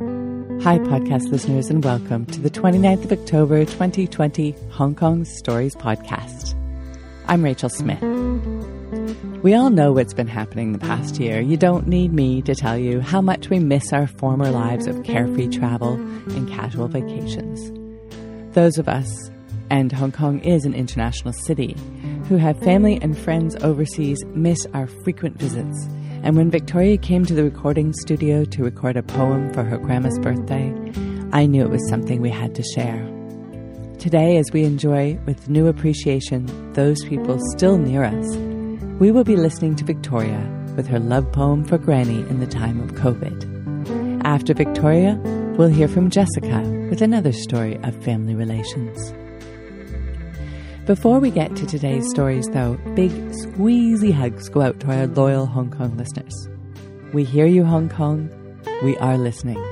Hi, podcast listeners, and welcome to the 29th of October 2020 Hong Kong Stories Podcast. I'm Rachel Smith. We all know what's been happening the past year. You don't need me to tell you how much we miss our former lives of carefree travel and casual vacations. Those of us, and Hong Kong is an international city, who have family and friends overseas miss our frequent visits and when Victoria came to the recording studio to record a poem for her grandma's birthday, I knew it was something we had to share. Today, as we enjoy with new appreciation those people still near us, we will be listening to Victoria with her love poem for Granny in the time of COVID. After Victoria, we'll hear from Jessica with another story of family relations. Before we get to today's stories, though, big squeezy hugs go out to our loyal Hong Kong listeners. We hear you, Hong Kong. We are listening.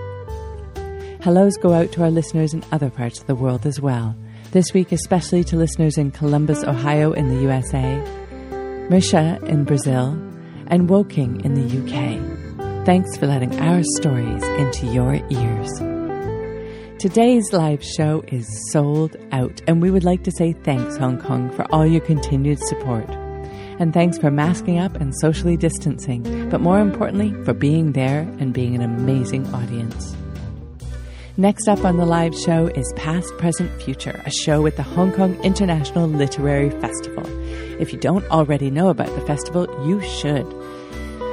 Hellos go out to our listeners in other parts of the world as well. This week, especially to listeners in Columbus, Ohio, in the USA, Murcia in Brazil, and Woking in the UK. Thanks for letting our stories into your ears. Today's live show is sold out, and we would like to say thanks, Hong Kong, for all your continued support. And thanks for masking up and socially distancing, but more importantly, for being there and being an amazing audience. Next up on the live show is Past, Present, Future, a show with the Hong Kong International Literary Festival. If you don't already know about the festival, you should.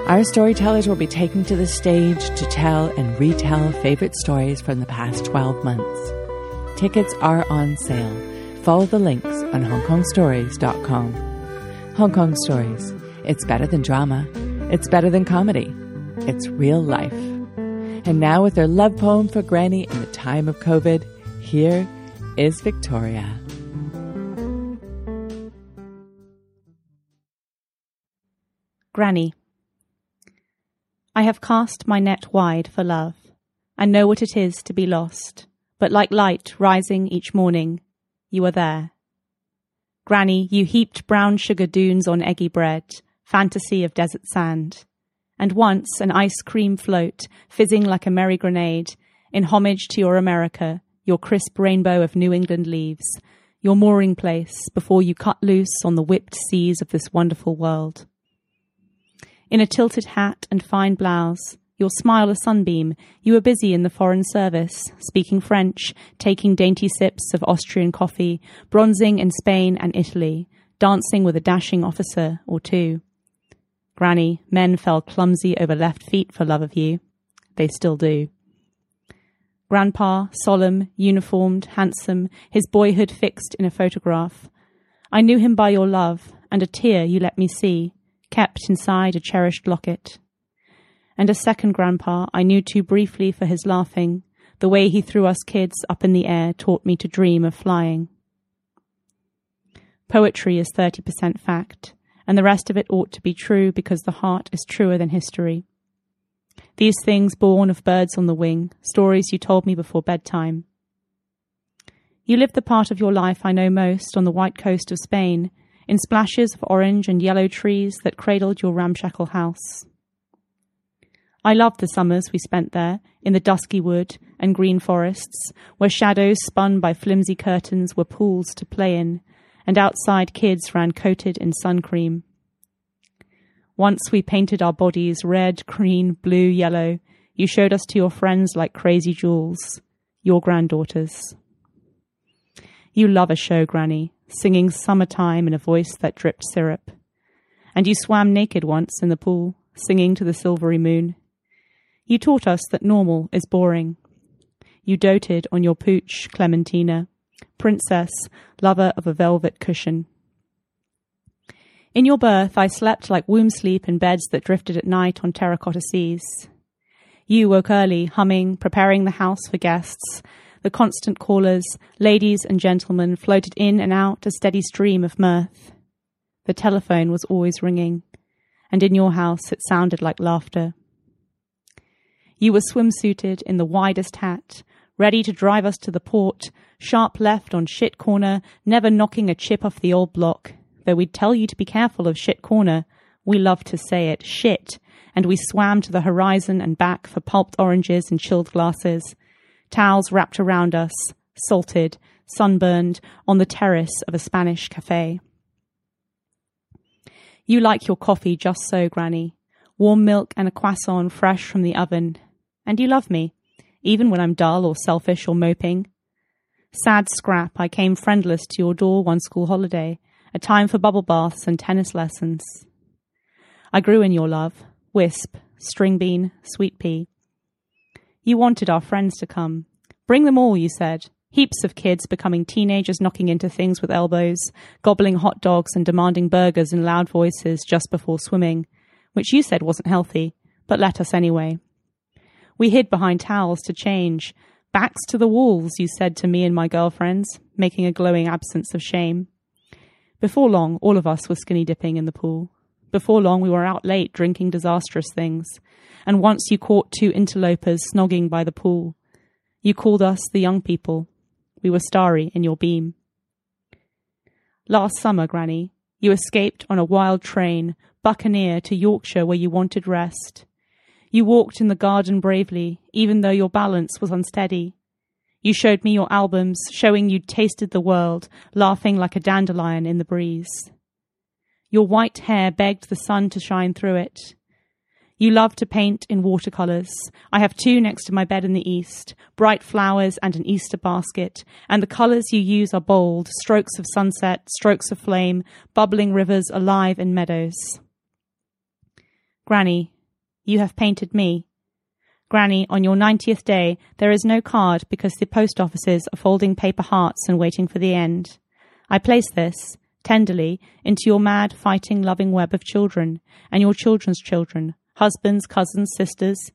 Our storytellers will be taken to the stage to tell and retell favorite stories from the past 12 months. Tickets are on sale. Follow the links on HongKongStories.com. Hong Kong Stories. It's better than drama. It's better than comedy. It's real life. And now, with their love poem for Granny in the time of COVID, here is Victoria. Granny. I have cast my net wide for love, and know what it is to be lost, but like light rising each morning, you are there. Granny, you heaped brown sugar dunes on eggy bread, fantasy of desert sand, and once an ice cream float, fizzing like a merry grenade, in homage to your America, your crisp rainbow of New England leaves, your mooring place before you cut loose on the whipped seas of this wonderful world. In a tilted hat and fine blouse, your smile a sunbeam, you were busy in the foreign service, speaking French, taking dainty sips of Austrian coffee, bronzing in Spain and Italy, dancing with a dashing officer or two. Granny, men fell clumsy over left feet for love of you. They still do. Grandpa, solemn, uniformed, handsome, his boyhood fixed in a photograph. I knew him by your love, and a tear you let me see, kept inside a cherished locket. And a second grandpa I knew too briefly for his laughing, the way he threw us kids up in the air taught me to dream of flying. Poetry is 30% fact, and the rest of it ought to be true because the heart is truer than history. These things born of birds on the wing, stories you told me before bedtime. You lived the part of your life I know most on the white coast of Spain, in splashes of orange and yellow trees that cradled your ramshackle house. I loved the summers we spent there, in the dusky wood and green forests, where shadows spun by flimsy curtains were pools to play in, and outside kids ran coated in sun cream. Once we painted our bodies red, green, blue, yellow. You showed us to your friends like crazy jewels, your granddaughters. You love a show, Granny, singing summertime in a voice that dripped syrup. And you swam naked once in the pool, singing to the silvery moon. You taught us that normal is boring. You doted on your pooch, Clementina, princess, lover of a velvet cushion. In your berth, I slept like womb sleep in beds that drifted at night on terracotta seas. You woke early, humming, preparing the house for guests, the constant callers, ladies and gentlemen, floated in and out a steady stream of mirth. The telephone was always ringing, and in your house it sounded like laughter. You were swimsuited in the widest hat, ready to drive us to the port, sharp left on shit corner, never knocking a chip off the old block. Though we'd tell you to be careful of shit corner, we loved to say it, shit, and we swam to the horizon and back for pulped oranges and chilled glasses, towels wrapped around us, salted, sunburned, on the terrace of a Spanish cafe. You like your coffee just so, Granny. Warm milk and a croissant fresh from the oven. And you love me, even when I'm dull or selfish or moping. Sad scrap, I came friendless to your door one school holiday, a time for bubble baths and tennis lessons. I grew in your love, wisp, string bean, sweet pea. You wanted our friends to come. Bring them all, you said. Heaps of kids becoming teenagers knocking into things with elbows, gobbling hot dogs and demanding burgers in loud voices just before swimming, which you said wasn't healthy, but let us anyway. We hid behind towels to change. Backs to the walls, you said to me and my girlfriends, making a glowing absence of shame. Before long, all of us were skinny dipping in the pool. Before long, we were out late drinking disastrous things. And once you caught two interlopers snogging by the pool. You called us the young people, we were starry in your beam. Last summer, Granny, you escaped on a wild train, buccaneer to Yorkshire where you wanted rest. You walked in the garden bravely, even though your balance was unsteady. You showed me your albums, showing you'd tasted the world, laughing like a dandelion in the breeze. Your white hair begged the sun to shine through it. You love to paint in watercolours. I have two next to my bed in the east, bright flowers and an Easter basket, and the colours you use are bold, strokes of sunset, strokes of flame, bubbling rivers alive in meadows. Granny, you have painted me. Granny, on your ninetieth day, there is no card because the post offices are folding paper hearts and waiting for the end. I place this, tenderly, into your mad, fighting, loving web of children, and your children's children, husbands, cousins, sisters.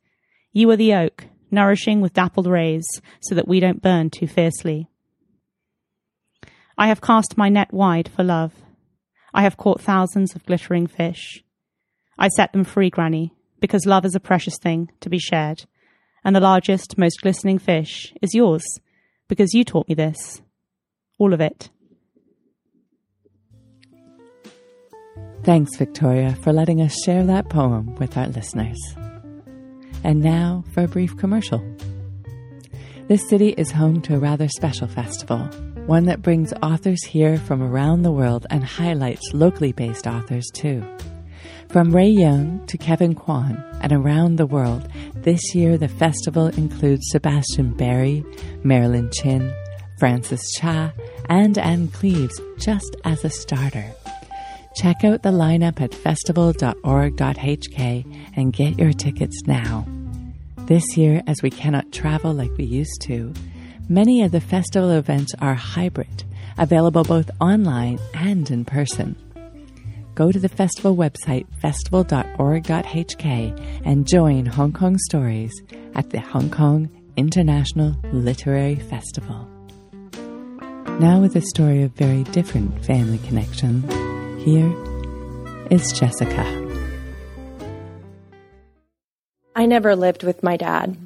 You are the oak, nourishing with dappled rays, so that we don't burn too fiercely. I have cast my net wide for love. I have caught thousands of glittering fish. I set them free, Granny, because love is a precious thing to be shared, and the largest, most glistening fish is yours, because you taught me this. All of it. Thanks, Victoria, for letting us share that poem with our listeners. And now for a brief commercial. This city is home to a rather special festival, one that brings authors here from around the world and highlights locally based authors too. From Ray Young to Kevin Kwan and around the world, this year the festival includes Sebastian Barry, Marilyn Chin, Frances Cha, and Ann Cleeves just as a starter. Check out the lineup at festival.org.hk and get your tickets now. This year, as we cannot travel like we used to, many of the festival events are hybrid, available both online and in person. Go to the festival website festival.org.hk and join Hong Kong Stories at the Hong Kong International Literary Festival. Now, with a story of very different family connections. Here is Jessica. I never lived with my dad.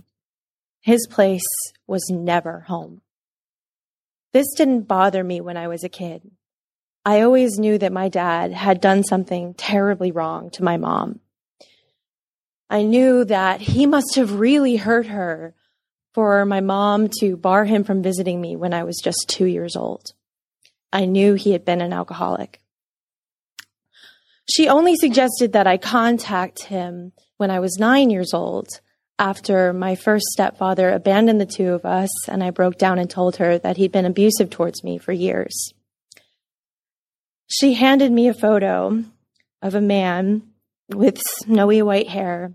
His place was never home. This didn't bother me when I was a kid. I always knew that my dad had done something terribly wrong to my mom. I knew that he must have really hurt her for my mom to bar him from visiting me when I was just two years old. I knew he had been an alcoholic. She only suggested that I contact him when I was nine years old after my first stepfather abandoned the two of us and I broke down and told her that he'd been abusive towards me for years. She handed me a photo of a man with snowy white hair,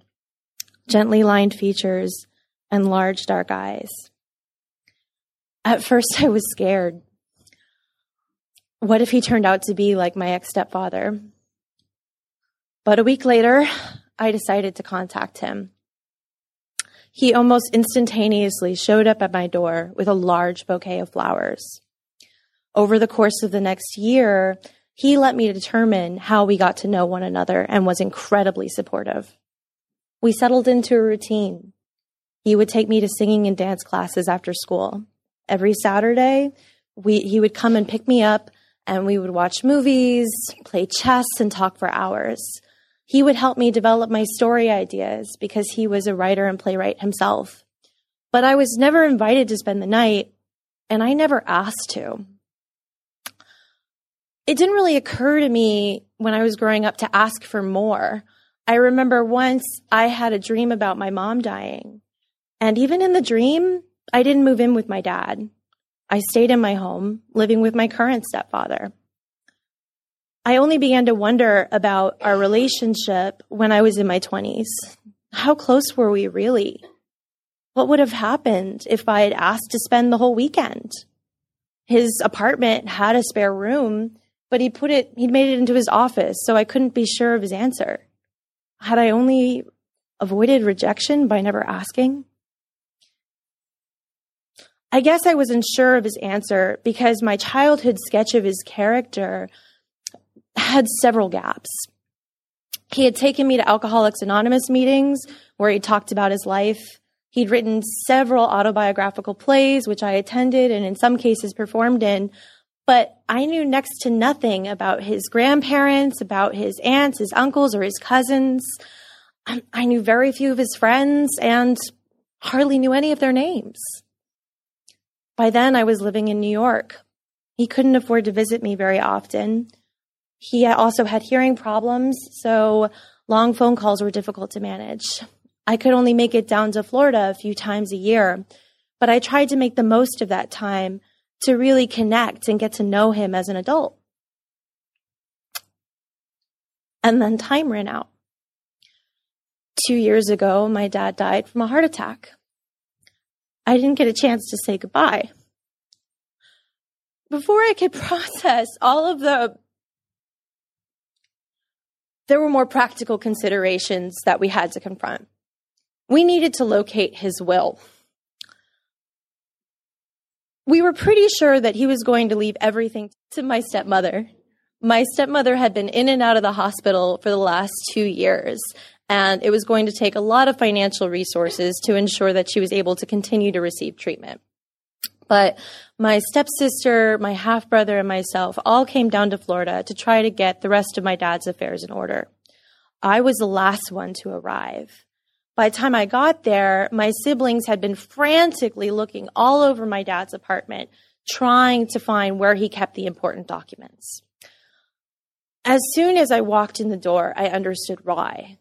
gently lined features, and large dark eyes. At first, I was scared. What if he turned out to be like my ex stepfather? But a week later, I decided to contact him. He almost instantaneously showed up at my door with a large bouquet of flowers. Over the course of the next year, he let me determine how we got to know one another and was incredibly supportive. We settled into a routine. He would take me to singing and dance classes after school. Every Saturday, we, he would come and pick me up and we would watch movies, play chess, and talk for hours. He would help me develop my story ideas because he was a writer and playwright himself. But I was never invited to spend the night, and I never asked to. It didn't really occur to me when I was growing up to ask for more. I remember once I had a dream about my mom dying. And even in the dream, I didn't move in with my dad. I stayed in my home, living with my current stepfather. I only began to wonder about our relationship when I was in my 20s. How close were we really? What would have happened if I had asked to spend the whole weekend? His apartment had a spare room, but he put it, he'd made it into his office, so I couldn't be sure of his answer. Had I only avoided rejection by never asking? I guess I was unsure of his answer because my childhood sketch of his character had several gaps. He had taken me to Alcoholics Anonymous meetings where he talked about his life. He'd written several autobiographical plays, which I attended and in some cases performed in, but I knew next to nothing about his grandparents, about his aunts, his uncles, or his cousins. Um, I knew very few of his friends and hardly knew any of their names. By then, I was living in New York. He couldn't afford to visit me very often. He also had hearing problems, so long phone calls were difficult to manage. I could only make it down to Florida a few times a year, but I tried to make the most of that time to really connect and get to know him as an adult. And then time ran out. Two years ago, my dad died from a heart attack. I didn't get a chance to say goodbye. Before I could process all of the there were more practical considerations that we had to confront. We needed to locate his will. We were pretty sure that he was going to leave everything to my stepmother. My stepmother had been in and out of the hospital for the last two years, and it was going to take a lot of financial resources to ensure that she was able to continue to receive treatment. But my stepsister, my half brother, and myself all came down to Florida to try to get the rest of my dad's affairs in order. I was the last one to arrive. By the time I got there, my siblings had been frantically looking all over my dad's apartment, trying to find where he kept the important documents. As soon as I walked in the door, I understood why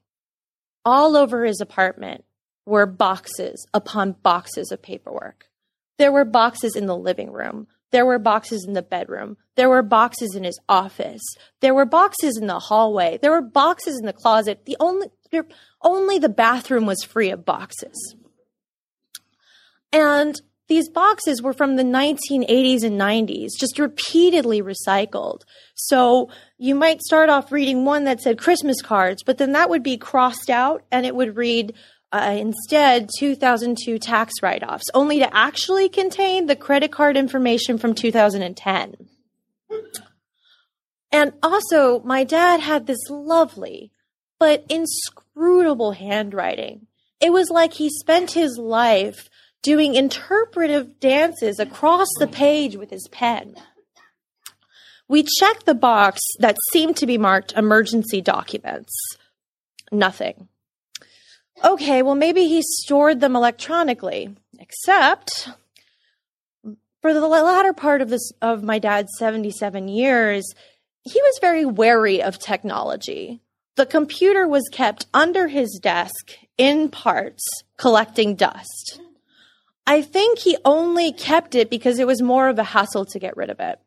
all over his apartment were boxes upon boxes of paperwork. There were boxes in the living room. There were boxes in the bedroom. There were boxes in his office. There were boxes in the hallway. There were boxes in the closet. The only only the bathroom was free of boxes. And these boxes were from the 1980s and 90s, just repeatedly recycled. So you might start off reading one that said Christmas cards, but then that would be crossed out and it would read uh, instead 2002 tax write offs, only to actually contain the credit card information from 2010. And also, my dad had this lovely but inscrutable handwriting. It was like he spent his life doing interpretive dances across the page with his pen. We checked the box that seemed to be marked emergency documents. Nothing. Okay, well, maybe he stored them electronically, except for the latter part of this of my dad's 77 years, he was very wary of technology. The computer was kept under his desk in parts, collecting dust. I think he only kept it because it was more of a hassle to get rid of it.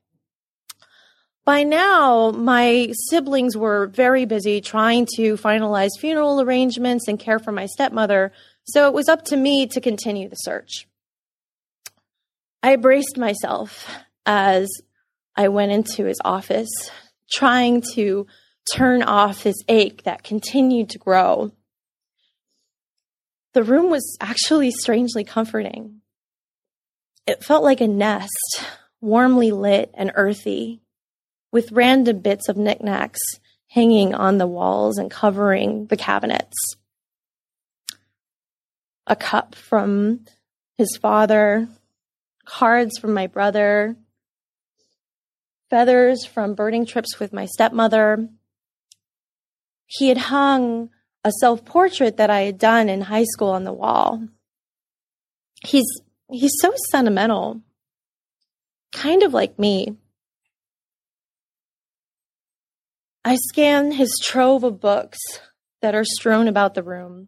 By now, my siblings were very busy trying to finalize funeral arrangements and care for my stepmother, so it was up to me to continue the search. I braced myself as I went into his office, trying to turn off his ache that continued to grow. The room was actually strangely comforting. It felt like a nest, warmly lit and earthy, with random bits of knickknacks hanging on the walls and covering the cabinets. A cup from his father, cards from my brother, feathers from birding trips with my stepmother, he had hung a self portrait that I had done in high school on the wall. He's, he's so sentimental, kind of like me. I scan his trove of books that are strewn about the room.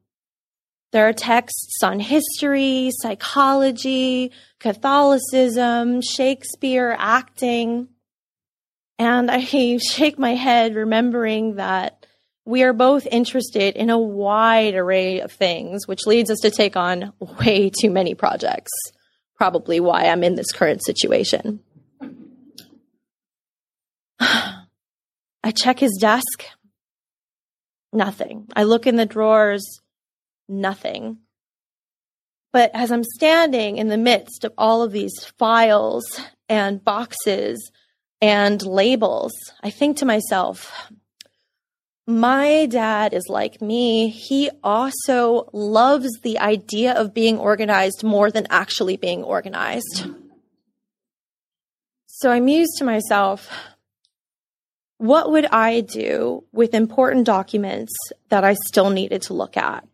There are texts on history, psychology, Catholicism, Shakespeare, acting. And I shake my head, remembering that we are both interested in a wide array of things, which leads us to take on way too many projects. Probably why I'm in this current situation. I check his desk. Nothing. I look in the drawers. Nothing. But as I'm standing in the midst of all of these files and boxes and labels, I think to myself, my dad is like me. He also loves the idea of being organized more than actually being organized. So I mused to myself, what would I do with important documents that I still needed to look at?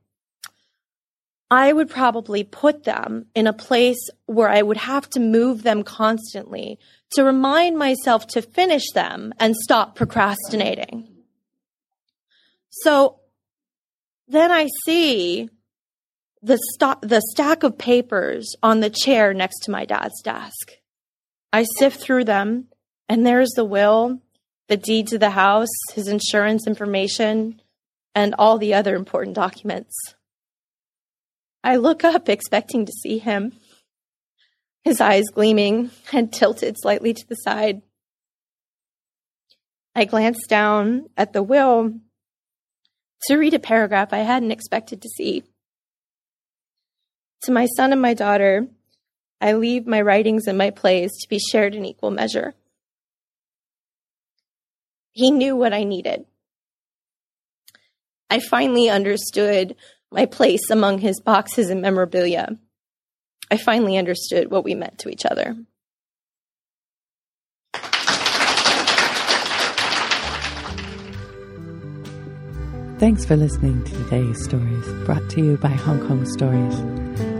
I would probably put them in a place where I would have to move them constantly to remind myself to finish them and stop procrastinating. So then I see the, st- the stack of papers on the chair next to my dad's desk. I sift through them, and there's the will, the deed to the house, his insurance information, and all the other important documents. I look up expecting to see him, his eyes gleaming, and tilted slightly to the side. I glance down at the will to read a paragraph I hadn't expected to see. To my son and my daughter, I leave my writings and my plays to be shared in equal measure. He knew what I needed. I finally understood my place among his boxes and memorabilia. I finally understood what we meant to each other. Thanks for listening to today's stories, brought to you by Hong Kong Stories.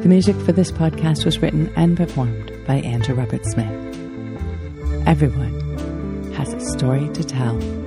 The music for this podcast was written and performed by Andrew Robert Smith. Everyone has a story to tell.